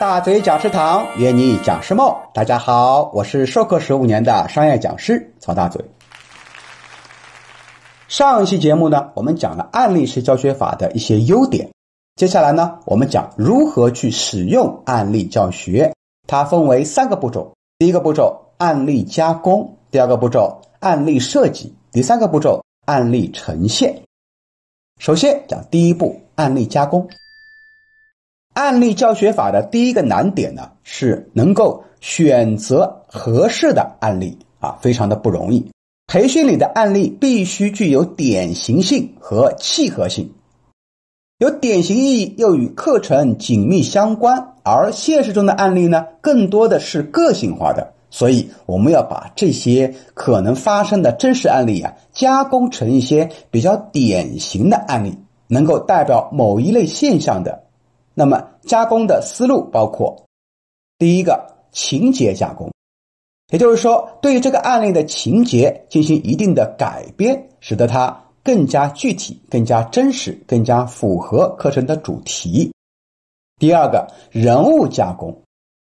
大嘴讲师堂约你讲师梦，大家好，我是授课十五年的商业讲师曹大嘴。上一期节目呢，我们讲了案例式教学法的一些优点，接下来呢，我们讲如何去使用案例教学。它分为三个步骤：第一个步骤案例加工，第二个步骤案例设计，第三个步骤案例呈现。首先讲第一步案例加工。案例教学法的第一个难点呢，是能够选择合适的案例啊，非常的不容易。培训里的案例必须具有典型性和契合性，有典型意义又与课程紧密相关，而现实中的案例呢，更多的是个性化的。所以，我们要把这些可能发生的真实案例啊，加工成一些比较典型的案例，能够代表某一类现象的。那么加工的思路包括，第一个情节加工，也就是说对这个案例的情节进行一定的改编，使得它更加具体、更加真实、更加符合课程的主题。第二个人物加工，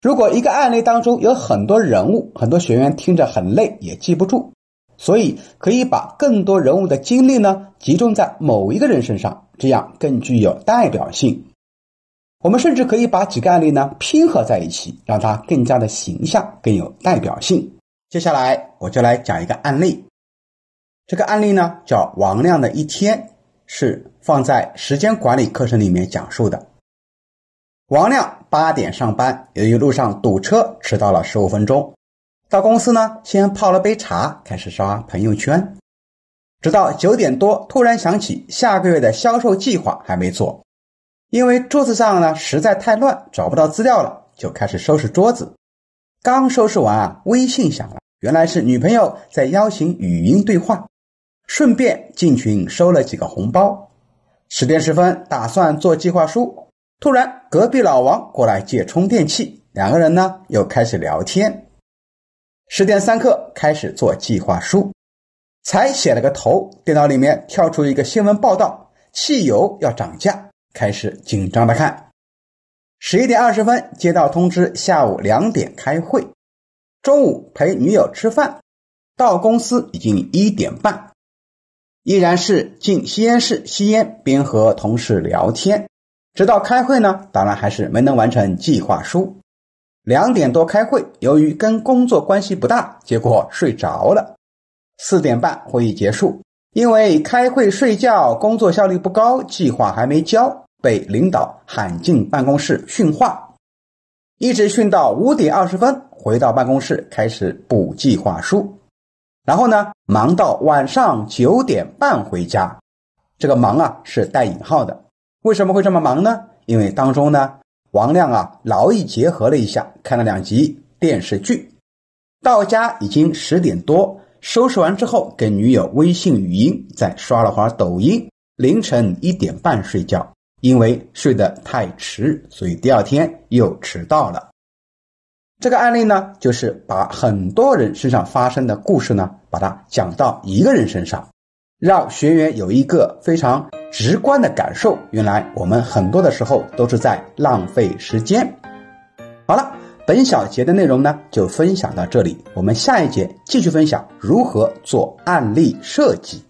如果一个案例当中有很多人物，很多学员听着很累，也记不住，所以可以把更多人物的精力呢集中在某一个人身上，这样更具有代表性。我们甚至可以把几个案例呢拼合在一起，让它更加的形象，更有代表性。接下来我就来讲一个案例。这个案例呢叫王亮的一天，是放在时间管理课程里面讲述的。王亮八点上班，由于路上堵车，迟到了十五分钟。到公司呢，先泡了杯茶，开始刷朋友圈。直到九点多，突然想起下个月的销售计划还没做。因为桌子上呢实在太乱，找不到资料了，就开始收拾桌子。刚收拾完啊，微信响了，原来是女朋友在邀请语音对话，顺便进群收了几个红包。十点十分，打算做计划书，突然隔壁老王过来借充电器，两个人呢又开始聊天。十点三刻开始做计划书，才写了个头，电脑里面跳出一个新闻报道：汽油要涨价。开始紧张的看，十一点二十分接到通知，下午两点开会，中午陪女友吃饭，到公司已经一点半，依然是进吸烟室吸烟，边和同事聊天，直到开会呢，当然还是没能完成计划书。两点多开会，由于跟工作关系不大，结果睡着了。四点半会议结束。因为开会睡觉，工作效率不高，计划还没交，被领导喊进办公室训话，一直训到五点二十分，回到办公室开始补计划书，然后呢，忙到晚上九点半回家。这个忙啊是带引号的，为什么会这么忙呢？因为当中呢，王亮啊劳逸结合了一下，看了两集电视剧，到家已经十点多。收拾完之后，跟女友微信语音，再刷了会儿抖音，凌晨一点半睡觉。因为睡得太迟，所以第二天又迟到了。这个案例呢，就是把很多人身上发生的故事呢，把它讲到一个人身上，让学员有一个非常直观的感受：原来我们很多的时候都是在浪费时间。好了。本小节的内容呢，就分享到这里。我们下一节继续分享如何做案例设计。